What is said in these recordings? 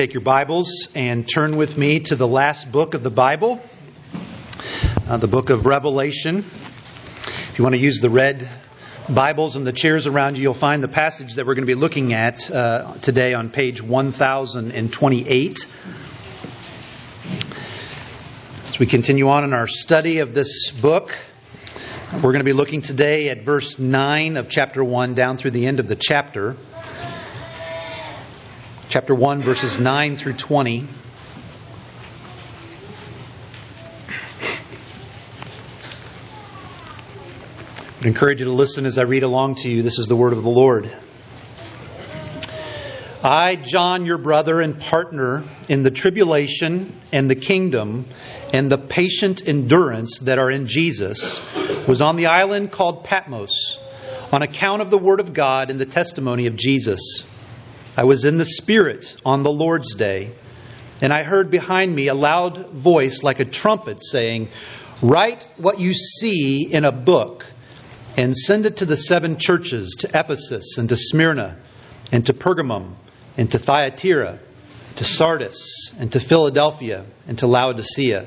take your Bibles and turn with me to the last book of the Bible, uh, the book of Revelation. If you want to use the red Bibles and the chairs around you, you'll find the passage that we're going to be looking at uh, today on page 1028. As we continue on in our study of this book, we're going to be looking today at verse 9 of chapter 1 down through the end of the chapter chapter 1, verses 9 through 20. I encourage you to listen as I read along to you. This is the word of the Lord. I, John, your brother and partner in the tribulation and the kingdom and the patient endurance that are in Jesus, was on the island called Patmos on account of the word of God and the testimony of Jesus. I was in the Spirit on the Lord's day, and I heard behind me a loud voice like a trumpet saying, Write what you see in a book and send it to the seven churches to Ephesus and to Smyrna and to Pergamum and to Thyatira, to Sardis and to Philadelphia and to Laodicea.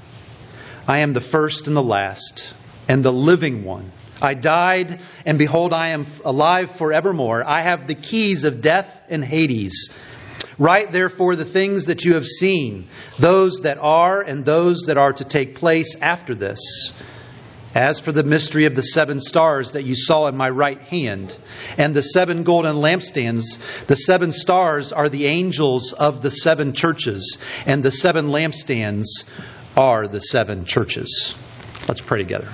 I am the first and the last, and the living one. I died, and behold, I am alive forevermore. I have the keys of death and Hades. Write therefore the things that you have seen, those that are, and those that are to take place after this. As for the mystery of the seven stars that you saw in my right hand, and the seven golden lampstands, the seven stars are the angels of the seven churches, and the seven lampstands are the seven churches. Let's pray together.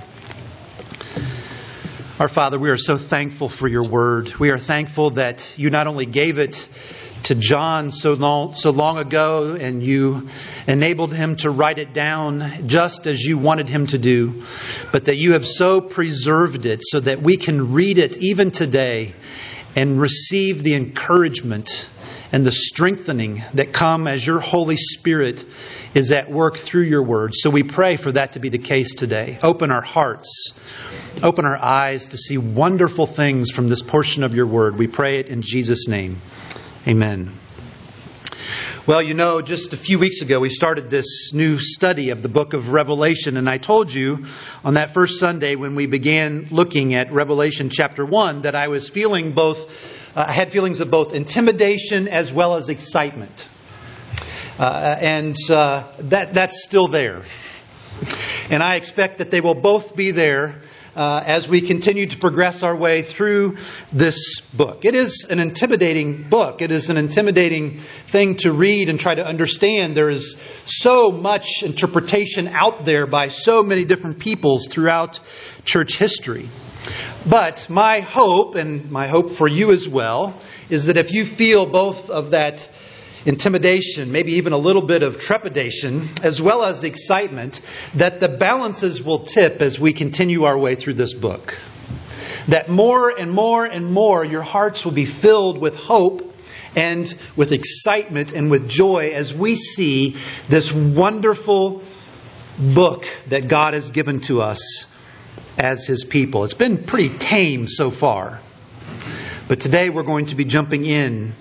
Our Father, we are so thankful for your word. We are thankful that you not only gave it to John so long, so long ago and you enabled him to write it down just as you wanted him to do, but that you have so preserved it so that we can read it even today and receive the encouragement and the strengthening that come as your Holy Spirit is at work through your word. So we pray for that to be the case today. Open our hearts, open our eyes to see wonderful things from this portion of your word. We pray it in Jesus' name. Amen. Well, you know, just a few weeks ago, we started this new study of the book of Revelation, and I told you on that first Sunday when we began looking at Revelation chapter 1 that I was feeling both, uh, I had feelings of both intimidation as well as excitement. Uh, and uh, that, that's still there. And I expect that they will both be there uh, as we continue to progress our way through this book. It is an intimidating book. It is an intimidating thing to read and try to understand. There is so much interpretation out there by so many different peoples throughout church history. But my hope, and my hope for you as well, is that if you feel both of that intimidation, maybe even a little bit of trepidation, as well as excitement, that the balances will tip as we continue our way through this book. That more and more and more your hearts will be filled with hope and with excitement and with joy as we see this wonderful book that God has given to us as His people. It's been pretty tame so far. But today we're going to be jumping in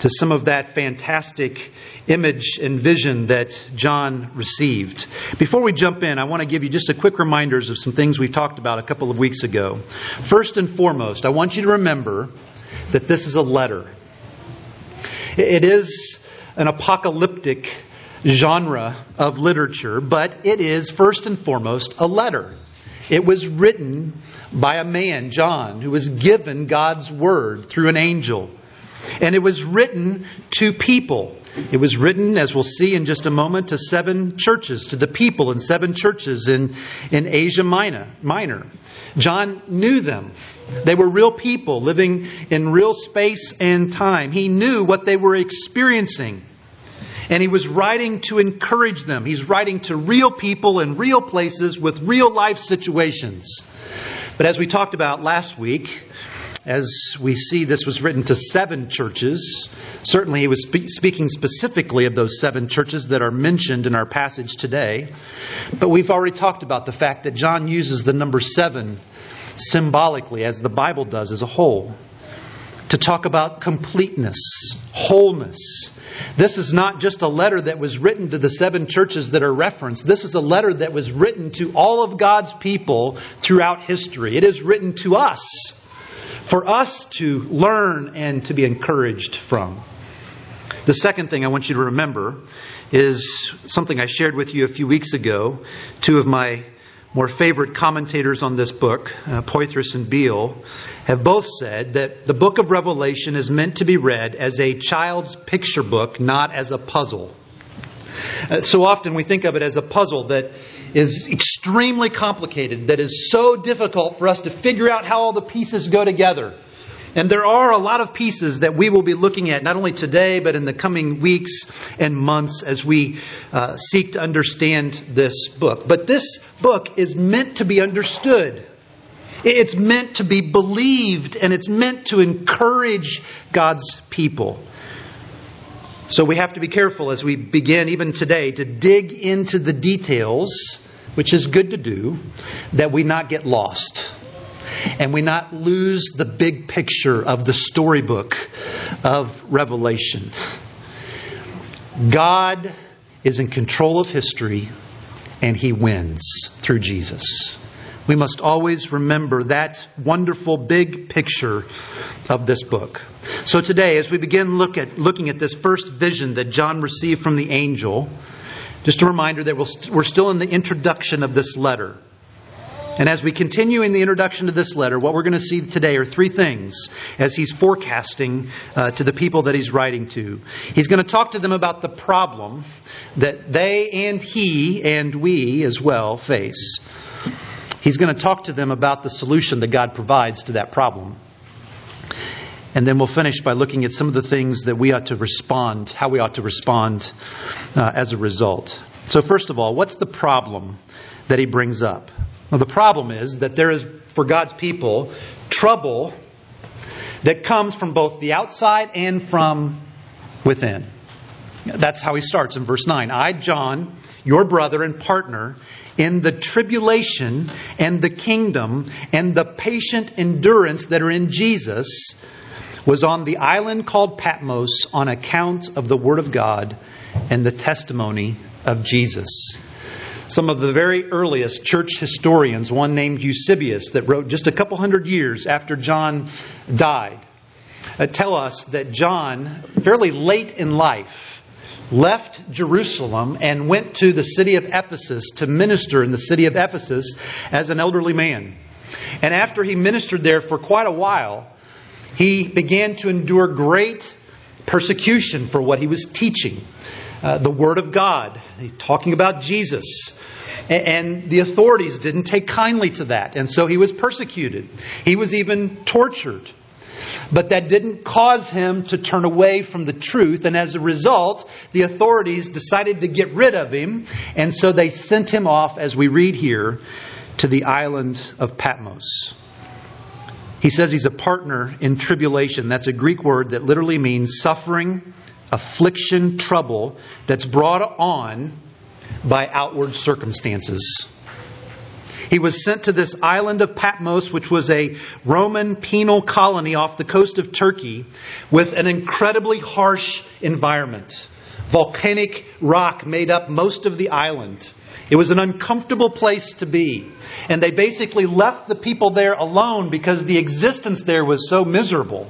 to some of that fantastic image and vision that John received. Before we jump in, I want to give you just a quick reminders of some things we talked about a couple of weeks ago. First and foremost, I want you to remember that this is a letter. It is an apocalyptic genre of literature, but it is first and foremost a letter. It was written by a man, John, who was given God's word through an angel. And it was written to people. It was written, as we'll see in just a moment, to seven churches, to the people in seven churches in, in Asia Minor, Minor. John knew them. They were real people living in real space and time. He knew what they were experiencing. And he was writing to encourage them. He's writing to real people in real places with real life situations. But as we talked about last week, as we see this was written to seven churches, certainly he was spe- speaking specifically of those seven churches that are mentioned in our passage today. But we've already talked about the fact that John uses the number seven symbolically, as the Bible does as a whole, to talk about completeness, wholeness. This is not just a letter that was written to the seven churches that are referenced. This is a letter that was written to all of God's people throughout history. It is written to us, for us to learn and to be encouraged from. The second thing I want you to remember is something I shared with you a few weeks ago. Two of my more favorite commentators on this book, uh, Poythress and Beale, have both said that the book of Revelation is meant to be read as a child's picture book, not as a puzzle. Uh, so often we think of it as a puzzle that is extremely complicated, that is so difficult for us to figure out how all the pieces go together. And there are a lot of pieces that we will be looking at, not only today, but in the coming weeks and months as we uh, seek to understand this book. But this book is meant to be understood. It's meant to be believed, and it's meant to encourage God's people. So we have to be careful as we begin, even today, to dig into the details, which is good to do, that we not get lost and we not lose the big picture of the storybook of Revelation. God is in control of history and he wins through Jesus. We must always remember that wonderful big picture of this book. So today, as we begin look at, looking at this first vision that John received from the angel, just a reminder that we're still in the introduction of this letter. And as we continue in the introduction to this letter, what we're going to see today are three things as he's forecasting uh, to the people that he's writing to. He's going to talk to them about the problem that they and he and we as well face. He's going to talk to them about the solution that God provides to that problem. And then we'll finish by looking at some of the things that we ought to respond, how we ought to respond uh, as a result. So, first of all, what's the problem that he brings up? Now, the problem is that there is, for God's people, trouble that comes from both the outside and from within. That's how he starts in verse 9. I, John, your brother and partner, in the tribulation and the kingdom and the patient endurance that are in Jesus, was on the island called Patmos on account of the Word of God and the testimony of Jesus. Some of the very earliest church historians, one named Eusebius, that wrote just a couple hundred years after John died, uh, tell us that John, fairly late in life, left Jerusalem and went to the city of Ephesus to minister in the city of Ephesus as an elderly man. And after he ministered there for quite a while, he began to endure great persecution for what he was teaching. Uh, the Word of God, talking about Jesus. And the authorities didn't take kindly to that. And so he was persecuted. He was even tortured. But that didn't cause him to turn away from the truth. And as a result, the authorities decided to get rid of him. And so they sent him off, as we read here, to the island of Patmos. He says he's a partner in tribulation. That's a Greek word that literally means suffering, affliction, trouble that's brought on by outward circumstances. He was sent to this island of Patmos, which was a Roman penal colony off the coast of Turkey, with an incredibly harsh environment. Volcanic rock made up most of the island. It was an uncomfortable place to be. And they basically left the people there alone because the existence there was so miserable.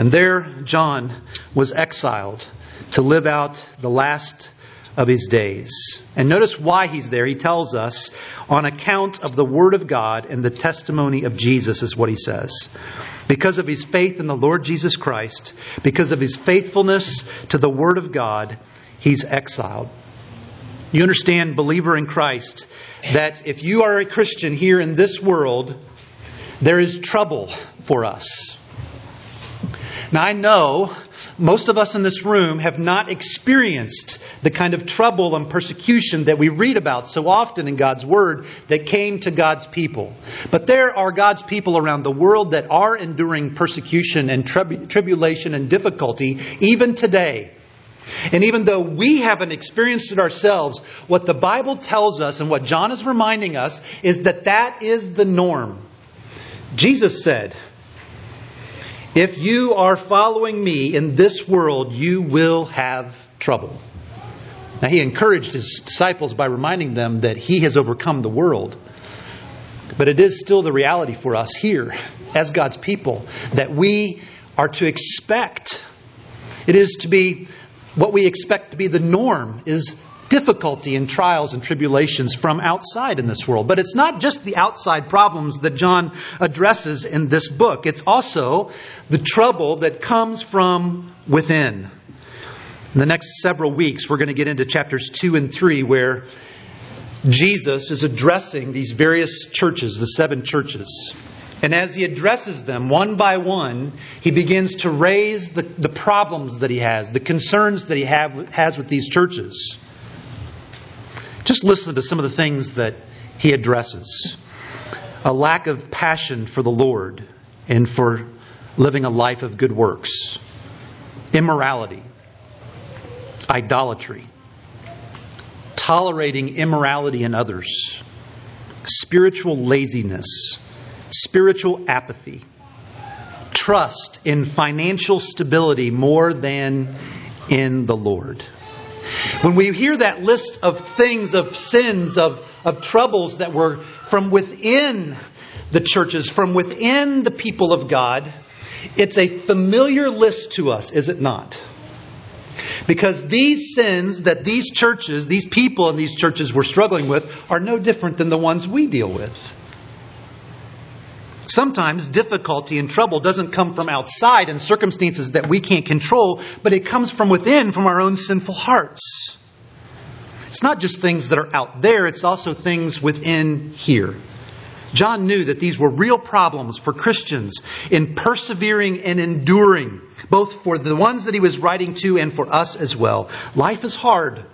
And there, John was exiled to live out the last of his days. And notice why he's there. He tells us on account of the Word of God and the testimony of Jesus, is what he says. Because of his faith in the Lord Jesus Christ, because of his faithfulness to the Word of God, he's exiled. You understand, believer in Christ, that if you are a Christian here in this world, there is trouble for us. Now, I know most of us in this room have not experienced the kind of trouble and persecution that we read about so often in God's Word that came to God's people. But there are God's people around the world that are enduring persecution and tribulation and difficulty even today. And even though we haven't experienced it ourselves, what the Bible tells us and what John is reminding us is that that is the norm. Jesus said, If you are following me in this world, you will have trouble. Now, he encouraged his disciples by reminding them that he has overcome the world. But it is still the reality for us here, as God's people, that we are to expect. It is to be what we expect to be the norm is difficulty and trials and tribulations from outside in this world. But it's not just the outside problems that John addresses in this book, it's also the trouble that comes from within. In the next several weeks, we're going to get into chapters 2 and 3 where Jesus is addressing these various churches, the seven churches. And as he addresses them one by one, he begins to raise the, the problems that he has, the concerns that he have, has with these churches. Just listen to some of the things that he addresses. A lack of passion for the Lord and for living a life of good works, immorality, idolatry, tolerating immorality in others, spiritual laziness. Spiritual apathy, trust in financial stability more than in the Lord. When we hear that list of things, of sins, of, of troubles that were from within the churches, from within the people of God, it's a familiar list to us, is it not? Because these sins that these churches, these people in these churches were struggling with, are no different than the ones we deal with. Sometimes difficulty and trouble doesn't come from outside and circumstances that we can't control, but it comes from within, from our own sinful hearts. It's not just things that are out there, it's also things within here. John knew that these were real problems for Christians in persevering and enduring, both for the ones that he was writing to and for us as well. Life is hard.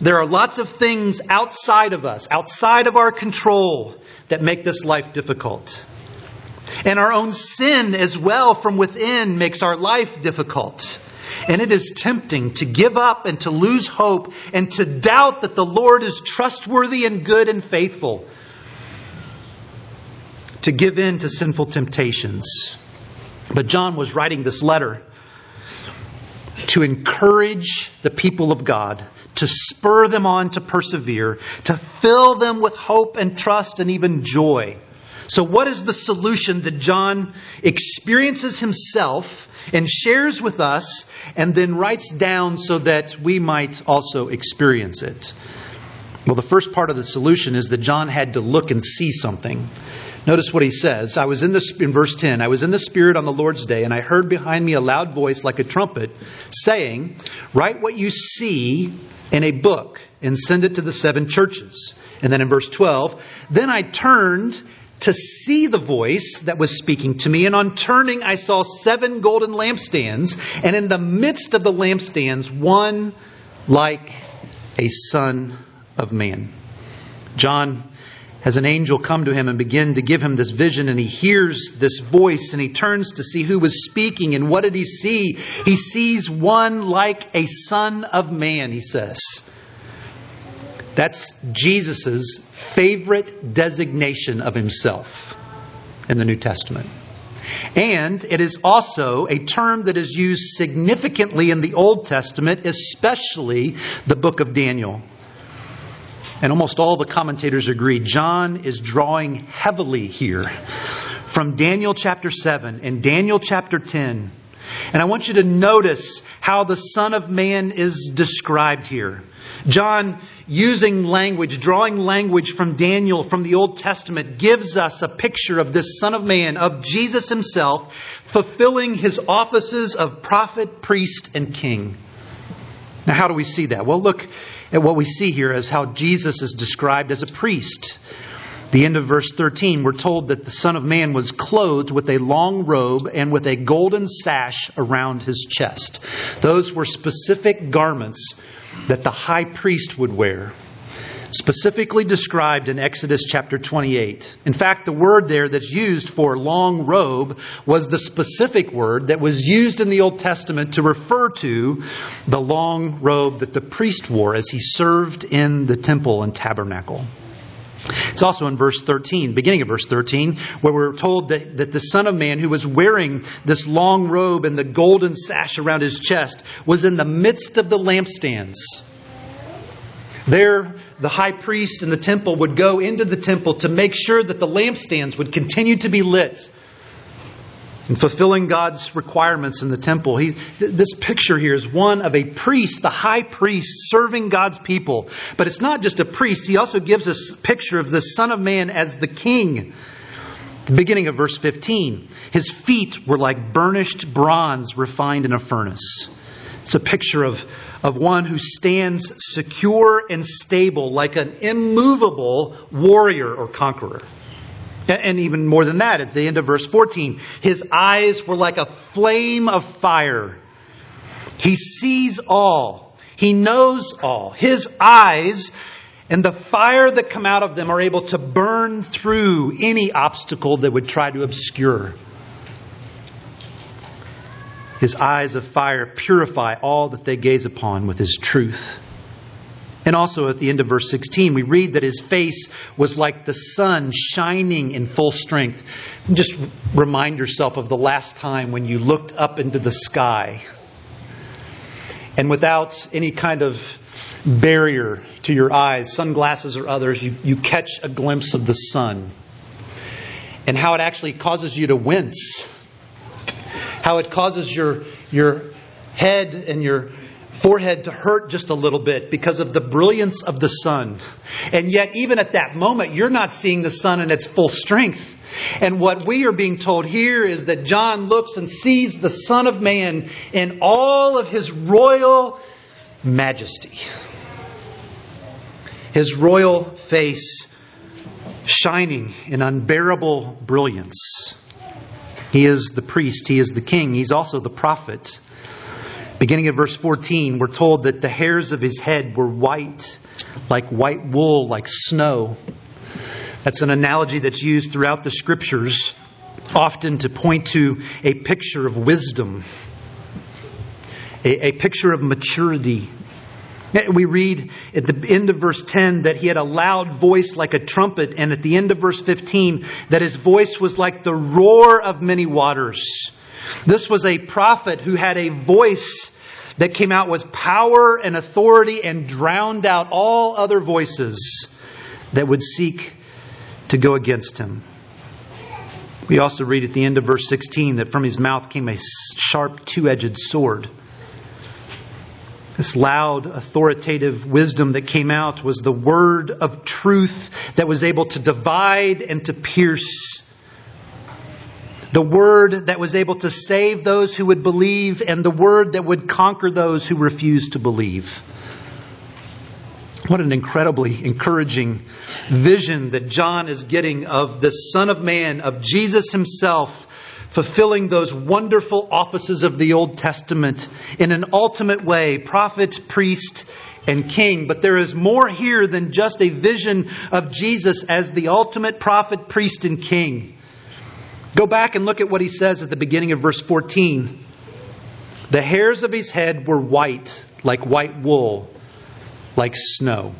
There are lots of things outside of us, outside of our control, that make this life difficult. And our own sin as well from within makes our life difficult. And it is tempting to give up and to lose hope and to doubt that the Lord is trustworthy and good and faithful. To give in to sinful temptations. But John was writing this letter to encourage the people of God to spur them on to persevere, to fill them with hope and trust and even joy. So, what is the solution that John experiences himself and shares with us and then writes down so that we might also experience it? Well, the first part of the solution is that John had to look and see something. Notice what he says. I was in the in verse 10. I was in the spirit on the Lord's day and I heard behind me a loud voice like a trumpet saying, "Write what you see in a book and send it to the seven churches." And then in verse 12, then I turned to see the voice that was speaking to me. And on turning, I saw seven golden lampstands, and in the midst of the lampstands, one like a son of man. John has an angel come to him and begin to give him this vision, and he hears this voice and he turns to see who was speaking. And what did he see? He sees one like a son of man, he says. That's Jesus' favorite designation of himself in the New Testament. And it is also a term that is used significantly in the Old Testament, especially the book of Daniel. And almost all the commentators agree John is drawing heavily here from Daniel chapter 7 and Daniel chapter 10. And I want you to notice how the Son of Man is described here. John, using language, drawing language from Daniel from the Old Testament, gives us a picture of this Son of Man, of Jesus himself, fulfilling his offices of prophet, priest, and king. Now, how do we see that? Well, look at what we see here is how Jesus is described as a priest. The end of verse 13, we're told that the Son of Man was clothed with a long robe and with a golden sash around his chest. Those were specific garments that the high priest would wear, specifically described in Exodus chapter 28. In fact, the word there that's used for long robe was the specific word that was used in the Old Testament to refer to the long robe that the priest wore as he served in the temple and tabernacle. It's also in verse 13, beginning of verse 13, where we're told that, that the Son of Man, who was wearing this long robe and the golden sash around his chest, was in the midst of the lampstands. There, the high priest in the temple would go into the temple to make sure that the lampstands would continue to be lit and fulfilling God's requirements in the temple. He, this picture here is one of a priest, the high priest, serving God's people. But it's not just a priest, he also gives us a picture of the Son of Man as the king. The beginning of verse 15. His feet were like burnished bronze refined in a furnace. It's a picture of, of one who stands secure and stable like an immovable warrior or conqueror. And even more than that, at the end of verse 14, his eyes were like a flame of fire. He sees all, he knows all. His eyes and the fire that come out of them are able to burn through any obstacle that would try to obscure. His eyes of fire purify all that they gaze upon with his truth. And also at the end of verse 16, we read that his face was like the sun shining in full strength. Just remind yourself of the last time when you looked up into the sky and without any kind of barrier to your eyes, sunglasses or others, you, you catch a glimpse of the sun and how it actually causes you to wince, how it causes your, your head and your forehead to hurt just a little bit because of the brilliance of the sun. And yet, even at that moment, you're not seeing the sun in its full strength. And what we are being told here is that John looks and sees the Son of Man in all of his royal majesty. His royal face shining in unbearable brilliance. He is the priest, he is the king, he's also the prophet. Beginning at verse 14, we're told that the hairs of his head were white, like white wool, like snow. That's an analogy that's used throughout the scriptures, often to point to a picture of wisdom, a, a picture of maturity. We read at the end of verse 10 that he had a loud voice like a trumpet, and at the end of verse 15 that his voice was like the roar of many waters. This was a prophet who had a voice that came out with power and authority and drowned out all other voices that would seek to go against him. We also read at the end of verse 16 that from his mouth came a sharp two edged sword. This loud, authoritative wisdom that came out was the word of truth that was able to divide and to pierce the word that was able to save those who would believe, and the word that would conquer those who refused to believe. What an incredibly encouraging vision that John is getting of the Son of Man, of Jesus himself, fulfilling those wonderful offices of the Old Testament in an ultimate way prophet, priest, and king. But there is more here than just a vision of Jesus as the ultimate prophet, priest, and king. Go back and look at what he says at the beginning of verse 14. The hairs of his head were white, like white wool, like snow.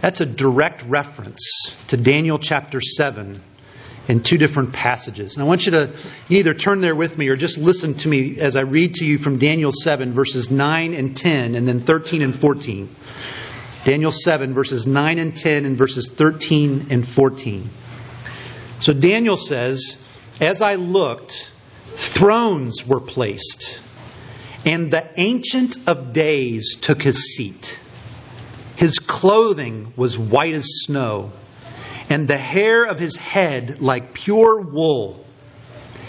That's a direct reference to Daniel chapter 7 in two different passages. And I want you to you either turn there with me or just listen to me as I read to you from Daniel 7, verses 9 and 10, and then 13 and 14. Daniel 7, verses 9 and 10, and verses 13 and 14. So Daniel says, As I looked, Thrones were placed, and the Ancient of Days took his seat. His clothing was white as snow, and the hair of his head like pure wool.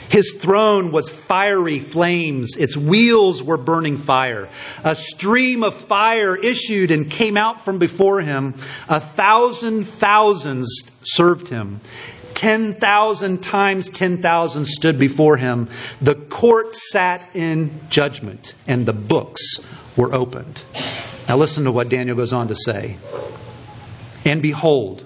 His throne was fiery flames. Its wheels were burning fire. A stream of fire issued and came out from before him. A thousand thousands served him. 10,000 times 10,000 stood before him. The court sat in judgment, and the books were opened. Now, listen to what Daniel goes on to say. And behold,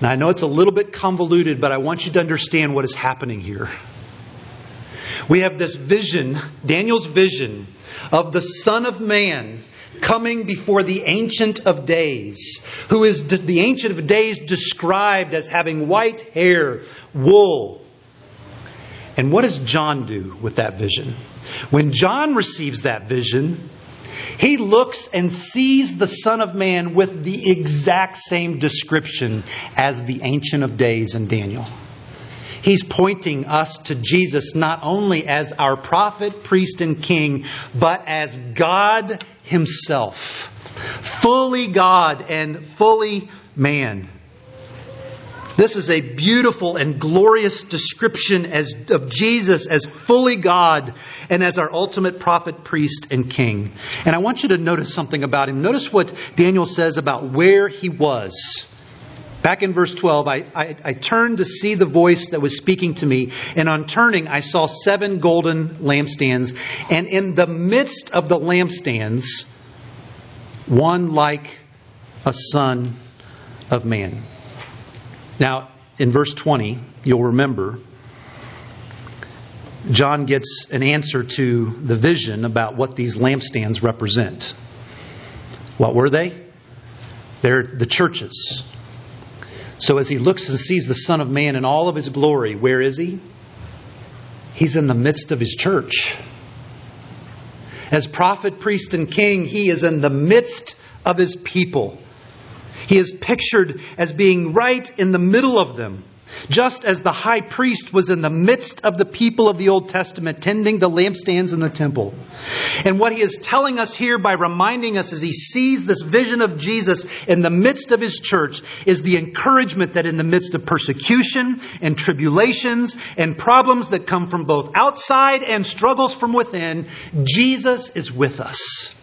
Now, I know it's a little bit convoluted, but I want you to understand what is happening here. We have this vision, Daniel's vision, of the Son of Man coming before the Ancient of Days, who is the Ancient of Days described as having white hair, wool. And what does John do with that vision? When John receives that vision, he looks and sees the Son of Man with the exact same description as the Ancient of Days in Daniel. He's pointing us to Jesus not only as our prophet, priest, and king, but as God Himself. Fully God and fully man. This is a beautiful and glorious description as, of Jesus as fully God and as our ultimate prophet, priest, and king. And I want you to notice something about him. Notice what Daniel says about where he was. Back in verse 12, I, I, I, turned to see the voice that was speaking to me, and on turning, I saw seven golden lampstands, and in the midst of the lampstands, one like a son of man. Now, in verse 20, you'll remember, John gets an answer to the vision about what these lampstands represent. What were they? They're the churches so as he looks and sees the Son of Man in all of his glory, where is he? He's in the midst of his church. As prophet, priest, and king, he is in the midst of his people. He is pictured as being right in the middle of them. Just as the high priest was in the midst of the people of the Old Testament, tending the lampstands in the temple. And what he is telling us here by reminding us as he sees this vision of Jesus in the midst of his church is the encouragement that in the midst of persecution and tribulations and problems that come from both outside and struggles from within, Jesus is with us.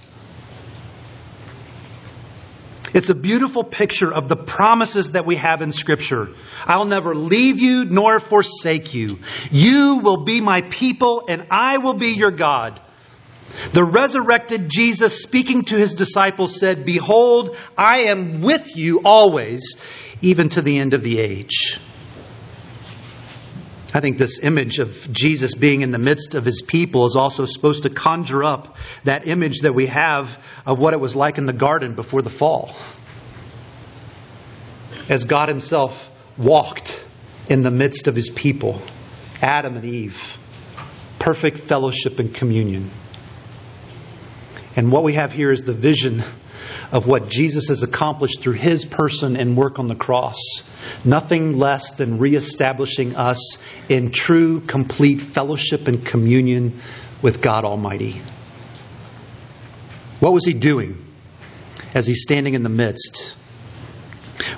It's a beautiful picture of the promises that we have in Scripture. I'll never leave you nor forsake you. You will be my people, and I will be your God. The resurrected Jesus, speaking to his disciples, said, Behold, I am with you always, even to the end of the age. I think this image of Jesus being in the midst of his people is also supposed to conjure up that image that we have of what it was like in the garden before the fall. As God himself walked in the midst of his people, Adam and Eve, perfect fellowship and communion. And what we have here is the vision of what Jesus has accomplished through his person and work on the cross. Nothing less than reestablishing us in true, complete fellowship and communion with God Almighty. What was he doing as he's standing in the midst?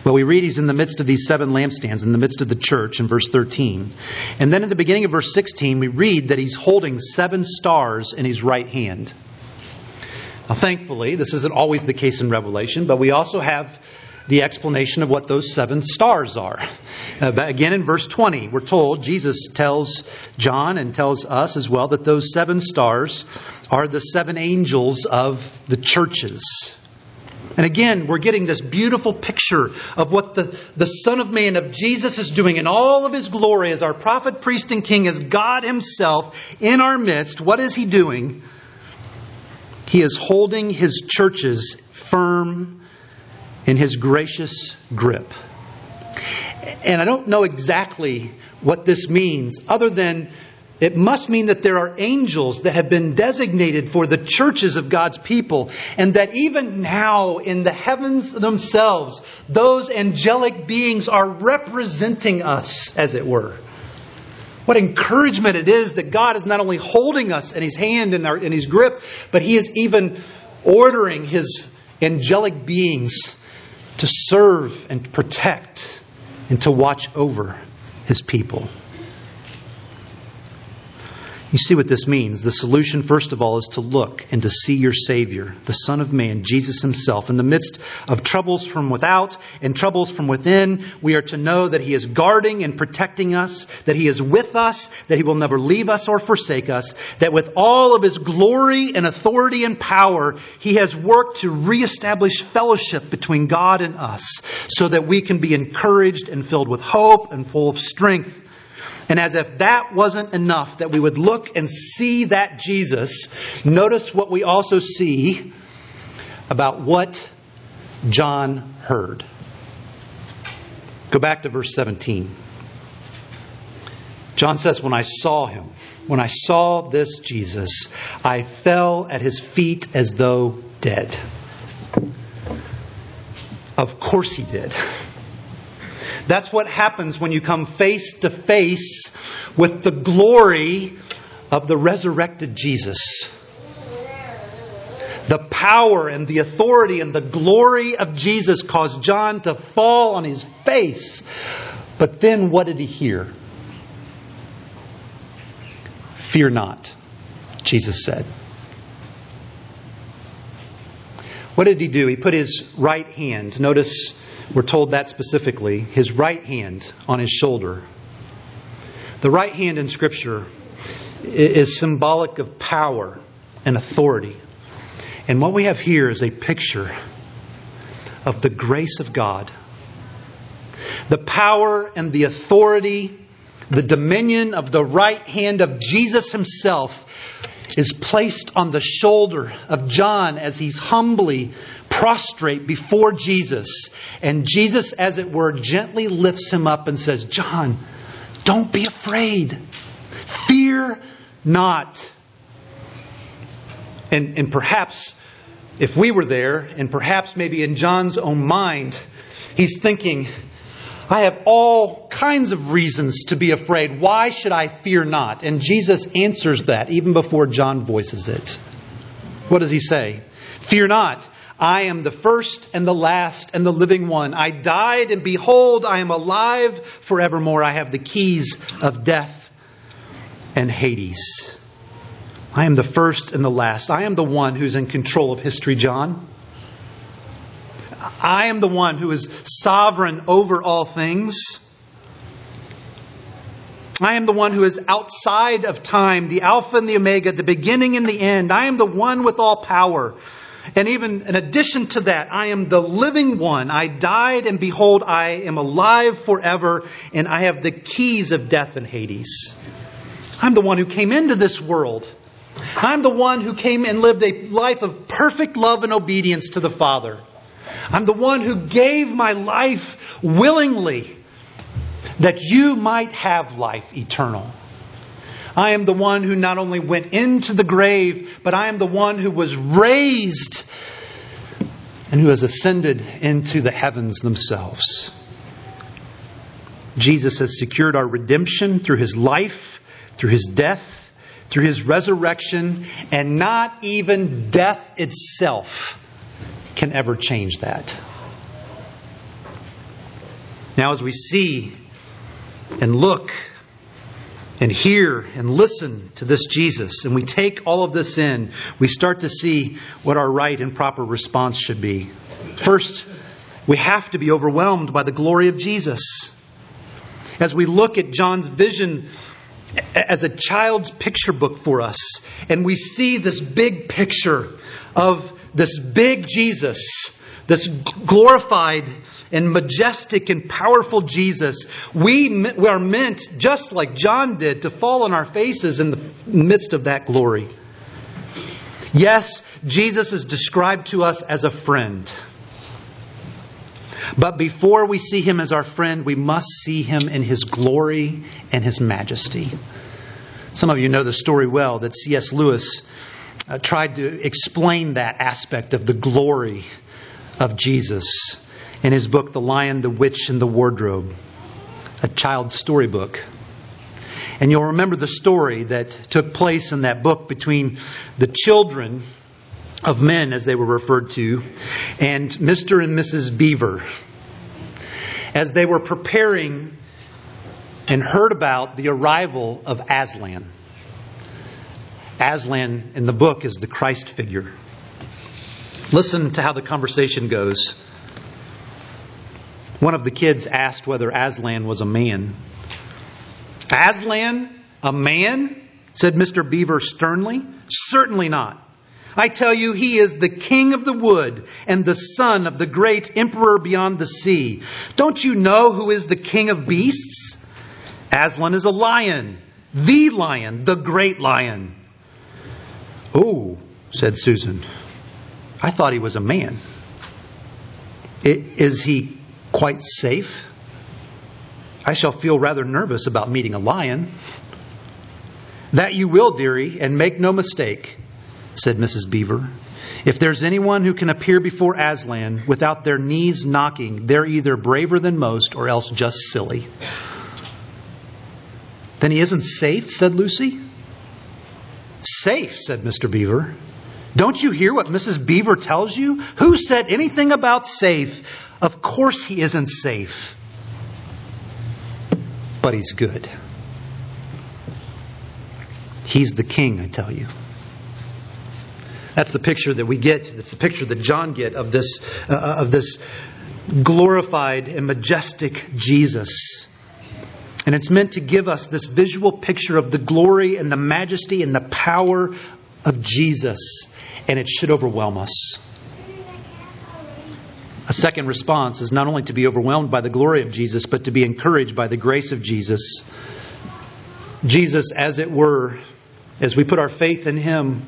Well, we read he's in the midst of these seven lampstands, in the midst of the church in verse 13. And then at the beginning of verse 16, we read that he's holding seven stars in his right hand. Now, thankfully, this isn't always the case in Revelation, but we also have the explanation of what those seven stars are. Uh, again, in verse 20, we're told, Jesus tells John and tells us as well that those seven stars are the seven angels of the churches. And again, we're getting this beautiful picture of what the, the Son of Man, of Jesus, is doing in all of his glory as our prophet, priest, and king, as God himself in our midst. What is he doing? He is holding his churches firm in his gracious grip. And I don't know exactly what this means, other than it must mean that there are angels that have been designated for the churches of God's people, and that even now in the heavens themselves, those angelic beings are representing us, as it were. What encouragement it is that God is not only holding us in His hand and in, in His grip, but He is even ordering His angelic beings to serve and protect and to watch over His people. You see what this means. The solution, first of all, is to look and to see your Savior, the Son of Man, Jesus Himself. In the midst of troubles from without and troubles from within, we are to know that He is guarding and protecting us, that He is with us, that He will never leave us or forsake us, that with all of His glory and authority and power, He has worked to reestablish fellowship between God and us so that we can be encouraged and filled with hope and full of strength and as if that wasn't enough, that we would look and see that Jesus, notice what we also see about what John heard. Go back to verse 17. John says, When I saw him, when I saw this Jesus, I fell at his feet as though dead. Of course he did. That's what happens when you come face to face with the glory of the resurrected Jesus. The power and the authority and the glory of Jesus caused John to fall on his face. But then what did he hear? Fear not, Jesus said. What did he do? He put his right hand. Notice we're told that specifically, his right hand on his shoulder. The right hand in Scripture is symbolic of power and authority. And what we have here is a picture of the grace of God. The power and the authority, the dominion of the right hand of Jesus himself is placed on the shoulder of John as he's humbly prostrate before Jesus. And Jesus, as it were, gently lifts him up and says, John, don't be afraid. Fear not. And, and perhaps if we were there, and perhaps maybe in John's own mind, he's thinking, I have all kinds of reasons to be afraid. Why should I fear not? And Jesus answers that even before John voices it. What does he say? Fear not. I am the first and the last and the living one. I died, and behold, I am alive forevermore. I have the keys of death and Hades. I am the first and the last. I am the one who's in control of history, John. I am the one who is sovereign over all things. I am the one who is outside of time, the Alpha and the Omega, the beginning and the end. I am the one with all power. And even in addition to that, I am the living one. I died, and behold, I am alive forever, and I have the keys of death and Hades. I'm the one who came into this world. I'm the one who came and lived a life of perfect love and obedience to the Father. I'm the one who gave my life willingly that you might have life eternal. I am the one who not only went into the grave, but I am the one who was raised and who has ascended into the heavens themselves. Jesus has secured our redemption through his life, through his death, through his resurrection, and not even death itself can ever change that. Now, as we see and look and hear and listen to this Jesus, and we take all of this in, we start to see what our right and proper response should be. First, we have to be overwhelmed by the glory of Jesus. As we look at John's vision as a child's picture book for us, and we see this big picture of this big Jesus, this glorified and majestic and powerful Jesus, we, we are meant, just like John did, to fall on our faces in the midst of that glory. Yes, Jesus is described to us as a friend. But before we see him as our friend, we must see him in his glory and his majesty. Some of you know the story well that C.S. Lewis uh, tried to explain that aspect of the glory of Jesus in his book, The Lion, the Witch, and the Wardrobe, a child's storybook. And you'll remember the story that took place in that book between the children of men, as they were referred to, and Mr. and Mrs. Beaver, as they were preparing and heard about the arrival of Aslan. Aslan in the book is the Christ figure. Listen to how the conversation goes. One of the kids asked whether Aslan was a man. Aslan, a man? said Mr. Beaver sternly. Certainly not. I tell you, he is the king of the wood and the son of the great emperor beyond the sea. Don't you know who is the king of beasts? Aslan is a lion, the lion, the great lion. Oh, said Susan. I thought he was a man. Is he quite safe? I shall feel rather nervous about meeting a lion. That you will, dearie, and make no mistake, said Mrs. Beaver. If there's anyone who can appear before Aslan without their knees knocking, they're either braver than most or else just silly. Then he isn't safe, said Lucy. Safe, said Mr. Beaver. Don't you hear what Mrs. Beaver tells you? Who said anything about safe? Of course he isn't safe but he's good. He's the king, I tell you. That's the picture that we get. That's the picture that John get of this uh, of this glorified and majestic Jesus. And it's meant to give us this visual picture of the glory and the majesty and the power of Jesus. And it should overwhelm us. A second response is not only to be overwhelmed by the glory of Jesus, but to be encouraged by the grace of Jesus. Jesus, as it were, as we put our faith in Him,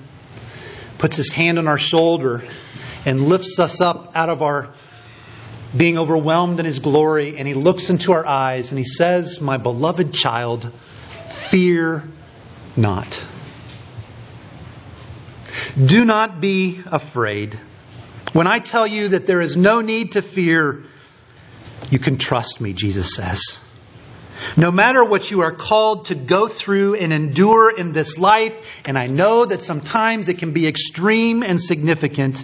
puts His hand on our shoulder and lifts us up out of our being overwhelmed in His glory, and He looks into our eyes and He says, My beloved child, fear not. Do not be afraid. When I tell you that there is no need to fear, you can trust me, Jesus says. No matter what you are called to go through and endure in this life, and I know that sometimes it can be extreme and significant,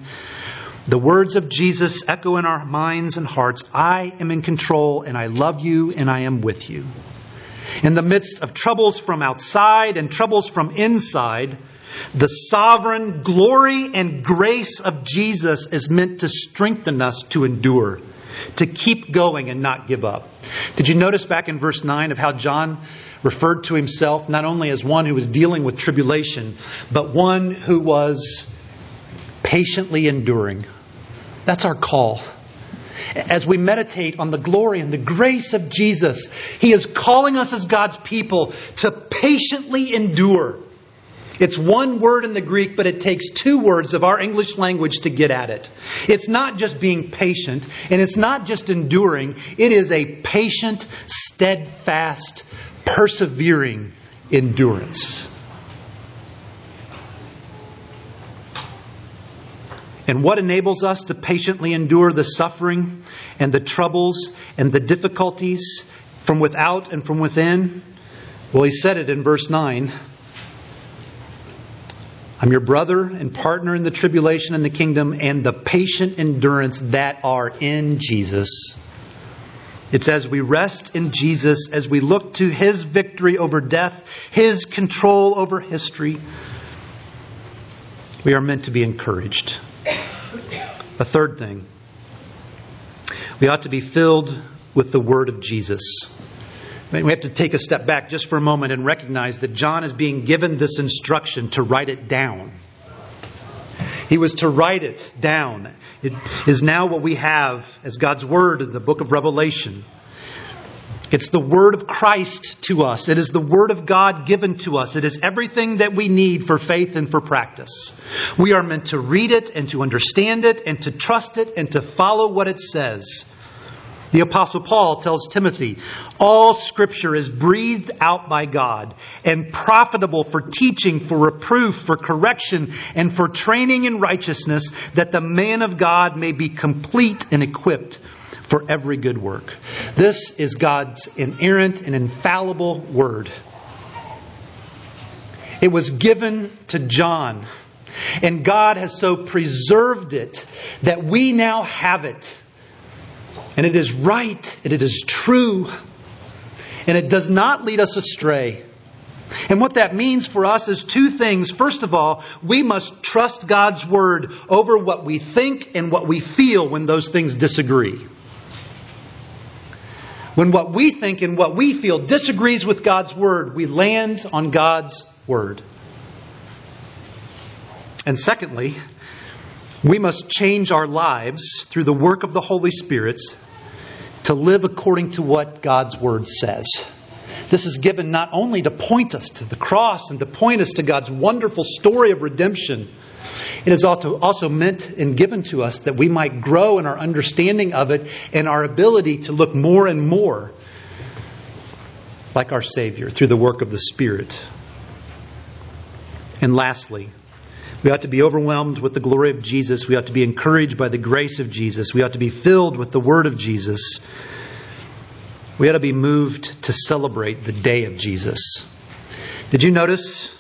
the words of Jesus echo in our minds and hearts I am in control, and I love you, and I am with you. In the midst of troubles from outside and troubles from inside, the sovereign glory and grace of Jesus is meant to strengthen us to endure, to keep going and not give up. Did you notice back in verse 9 of how John referred to himself not only as one who was dealing with tribulation, but one who was patiently enduring? That's our call. As we meditate on the glory and the grace of Jesus, He is calling us as God's people to patiently endure it's one word in the Greek, but it takes two words of our English language to get at it. It's not just being patient, and it's not just enduring, it is a patient, steadfast, persevering endurance. And what enables us to patiently endure the suffering and the troubles and the difficulties from without and from within? Well, he said it in verse 9 I'm your brother and partner in the tribulation and the kingdom and the patient endurance that are in Jesus. It's as we rest in Jesus, as we look to his victory over death, his control over history, we are meant to be encouraged. A third thing, we ought to be filled with the word of Jesus. We have to take a step back just for a moment and recognize that John is being given this instruction to write it down. He was to write it down. It is now what we have as God's Word in the book of Revelation. It's the Word of Christ to us. It is the Word of God given to us. It is everything that we need for faith and for practice. We are meant to read it and to understand it and to trust it and to follow what it says. The Apostle Paul tells Timothy, All Scripture is breathed out by God and profitable for teaching, for reproof, for correction, and for training in righteousness, that the man of God may be complete and equipped for every good work. This is God's inerrant and infallible Word. It was given to John, and God has so preserved it that we now have it and it is right, and it is true, and it does not lead us astray. And what that means for us is two things. First of all, we must trust God's word over what we think and what we feel when those things disagree. When what we think and what we feel disagrees with God's word, we land on God's word. And secondly, we must change our lives through the work of the Holy Spirit to live according to what God's Word says. This is given not only to point us to the cross and to point us to God's wonderful story of redemption, it is also, meant and given to us that we might grow in our understanding of it and our ability to look more and more like our Savior through the work of the Spirit. And lastly, we ought to be overwhelmed with the glory of Jesus. We ought to be encouraged by the grace of Jesus. We ought to be filled with the word of Jesus. We ought to be moved to celebrate the day of Jesus. Did you notice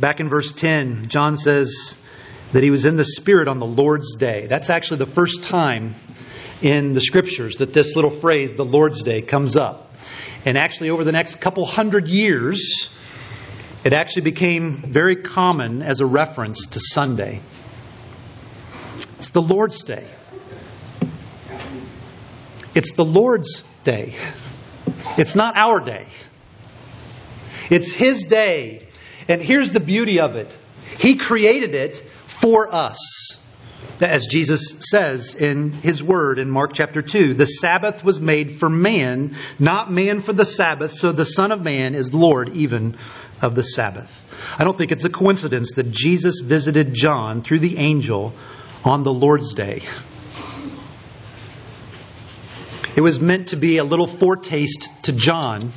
back in verse 10, John says that he was in the Spirit on the Lord's day? That's actually the first time in the scriptures that this little phrase, the Lord's day, comes up. And actually, over the next couple hundred years, it actually became very common as a reference to Sunday. It's the Lord's Day. It's the Lord's Day. It's not our day. It's His day. And here's the beauty of it He created it for us. As Jesus says in His Word in Mark chapter 2, the Sabbath was made for man, not man for the Sabbath, so the Son of Man is Lord even of the Sabbath. I don't think it's a coincidence that Jesus visited John through the angel on the Lord's Day. It was meant to be a little foretaste to John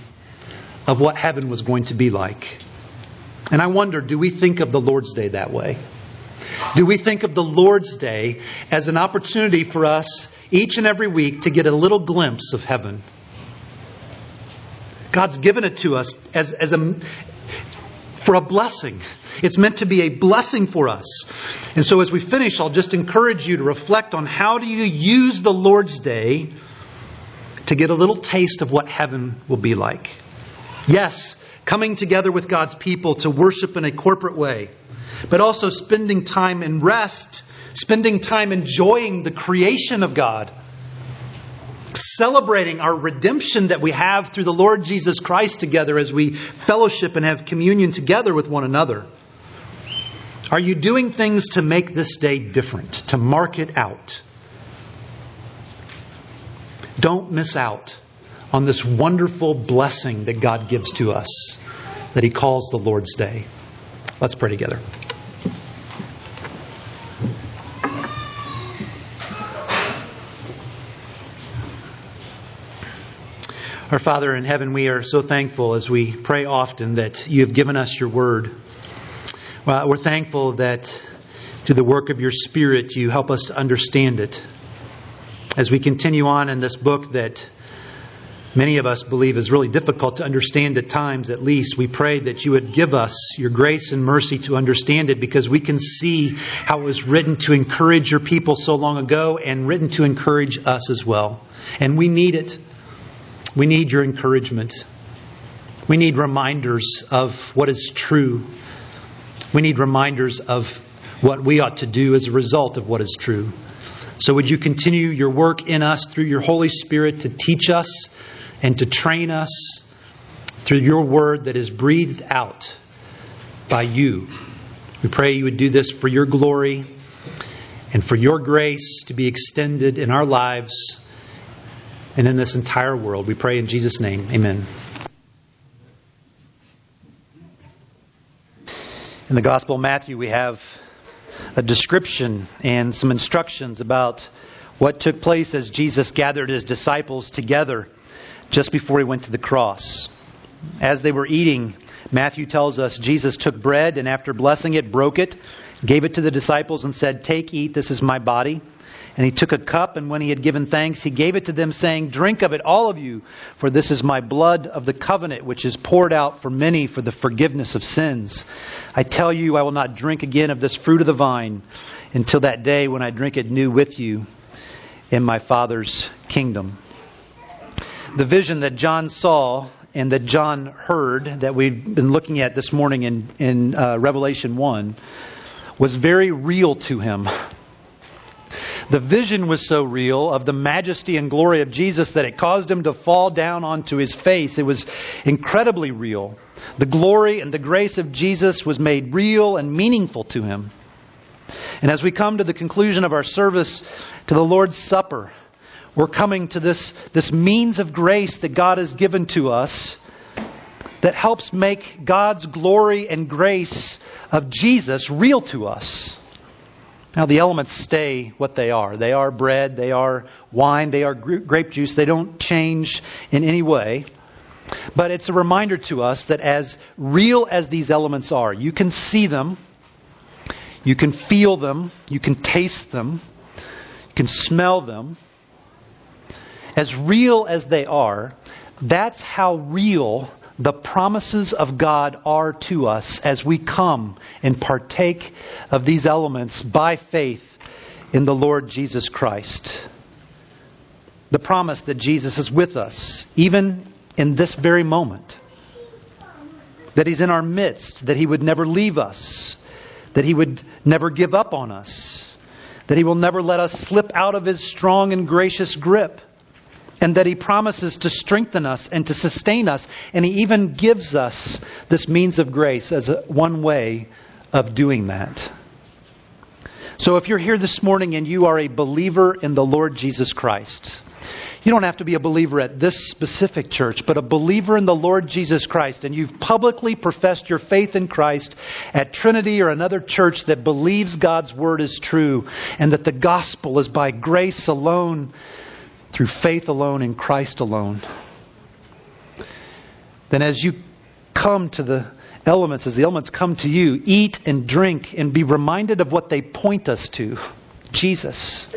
of what heaven was going to be like. And I wonder do we think of the Lord's Day that way? Do we think of the Lord's Day as an opportunity for us each and every week to get a little glimpse of heaven? God's given it to us as, as, a, for a blessing. It's meant to be a blessing for us. And so as we finish, I'll just encourage you to reflect on how do you use the Lord's Day to get a little taste of what heaven will be like. Yes, coming together with God's people to worship in a corporate way, but also spending time in rest, spending time enjoying the creation of God celebrating our redemption that we have through the Lord Jesus Christ together as we fellowship and have communion together with one another? Are you doing things to make this day different, to mark it out? Don't miss out on this wonderful blessing that God gives to us, that He calls the Lord's Day. Let's pray together. Our Father in heaven, we are so thankful as we pray often that you have given us your word. Well, we're thankful that through the work of your Spirit, you help us to understand it. As we continue on in this book that many of us believe is really difficult to understand at times, at least, we pray that you would give us your grace and mercy to understand it because we can see how it was written to encourage your people so long ago and written to encourage us as well. And we need it. We need your encouragement. We need reminders of what is true. We need reminders of what we ought to do as a result of what is true. So, would you continue your work in us through your Holy Spirit to teach us and to train us through your word that is breathed out by you? We pray you would do this for your glory and for your grace to be extended in our lives and in this entire world. We pray in Jesus' name. Amen. In the Gospel of Matthew, we have a description and some instructions about what took place as Jesus gathered his disciples together just before he went to the cross. As they were eating, Matthew tells us Jesus took bread and after blessing it, broke it, gave it to the disciples, and said, Take, eat, this is my body. And he took a cup, and when he had given thanks, he gave it to them, saying, Drink of it, all of you, for this is my blood of the covenant, which is poured out for many for the forgiveness of sins. I tell you, I will not drink again of this fruit of the vine until that day when I drink it new with you in my Father's kingdom. The vision that John saw and that John heard, that we've been looking at this morning in, in uh, Revelation 1, was very real to him. The vision was so real of the majesty and glory of Jesus that it caused him to fall down onto his face. It was incredibly real. The glory and the grace of Jesus was made real and meaningful to him. And as we come to the conclusion of our service to the Lord's Supper, we're coming to this, this means of grace that God has given to us that helps make God's glory and grace of Jesus real to us. Now, the elements stay what they are. They are bread, they are wine, they are grape juice. They don't change in any way. But it's a reminder to us that as real as these elements are, you can see them, you can feel them, you can taste them, you can smell them as real as they are, that's how real the promises of God are to us as we come and partake of these elements by faith in the Lord Jesus Christ. The promise that Jesus is with us, even in this very moment. That He's in our midst, that He would never leave us, that He would never give up on us, that He will never let us slip out of His strong and gracious grip and that He promises to strengthen us and to sustain us. And He even gives us this means of grace as a, one way of doing that. So if you're here this morning and you are a believer in the Lord Jesus Christ, you don't have to be a believer at this specific church, but a believer in the Lord Jesus Christ, and you've publicly professed your faith in Christ at Trinity or another church that believes God's Word is true and that the gospel is by grace alone through faith alone in Christ alone, then as you come to the elements, as the elements come to you, eat and drink and be reminded of what they point us to Jesus.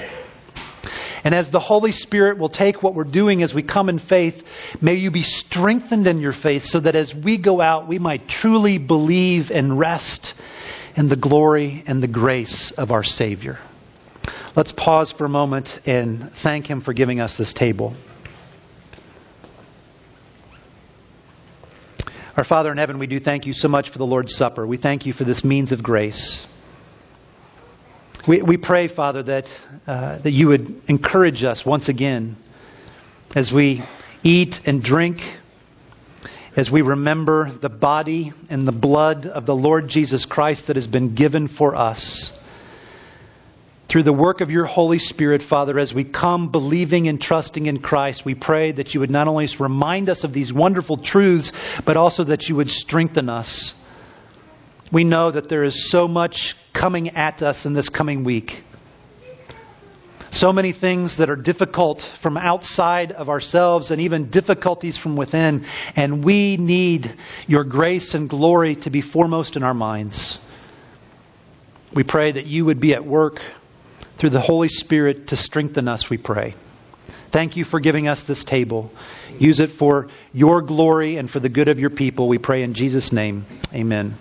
And as the Holy Spirit will take what we're doing as we come in faith, may you be strengthened in your faith so that as we go out, we might truly believe and rest in the glory and the grace of our Savior. Let's pause for a moment and thank Him for giving us this table. Our Father in heaven, we do thank you so much for the Lord's Supper. We thank you for this means of grace. We, we pray, Father, that, uh, that you would encourage us once again as we eat and drink, as we remember the body and the blood of the Lord Jesus Christ that has been given for us through the work of your Holy Spirit, Father, as we come believing and trusting in Christ, we pray that you would not only remind us of these wonderful truths, but also that you would strengthen us. We know that there is so much coming at us in this coming week. So many things that are difficult from outside of ourselves and even difficulties from within. And we need your grace and glory to be foremost in our minds. We pray that you would be at work through the Holy Spirit to strengthen us, we pray. Thank you for giving us this table. Use it for your glory and for the good of your people. We pray in Jesus' name. Amen.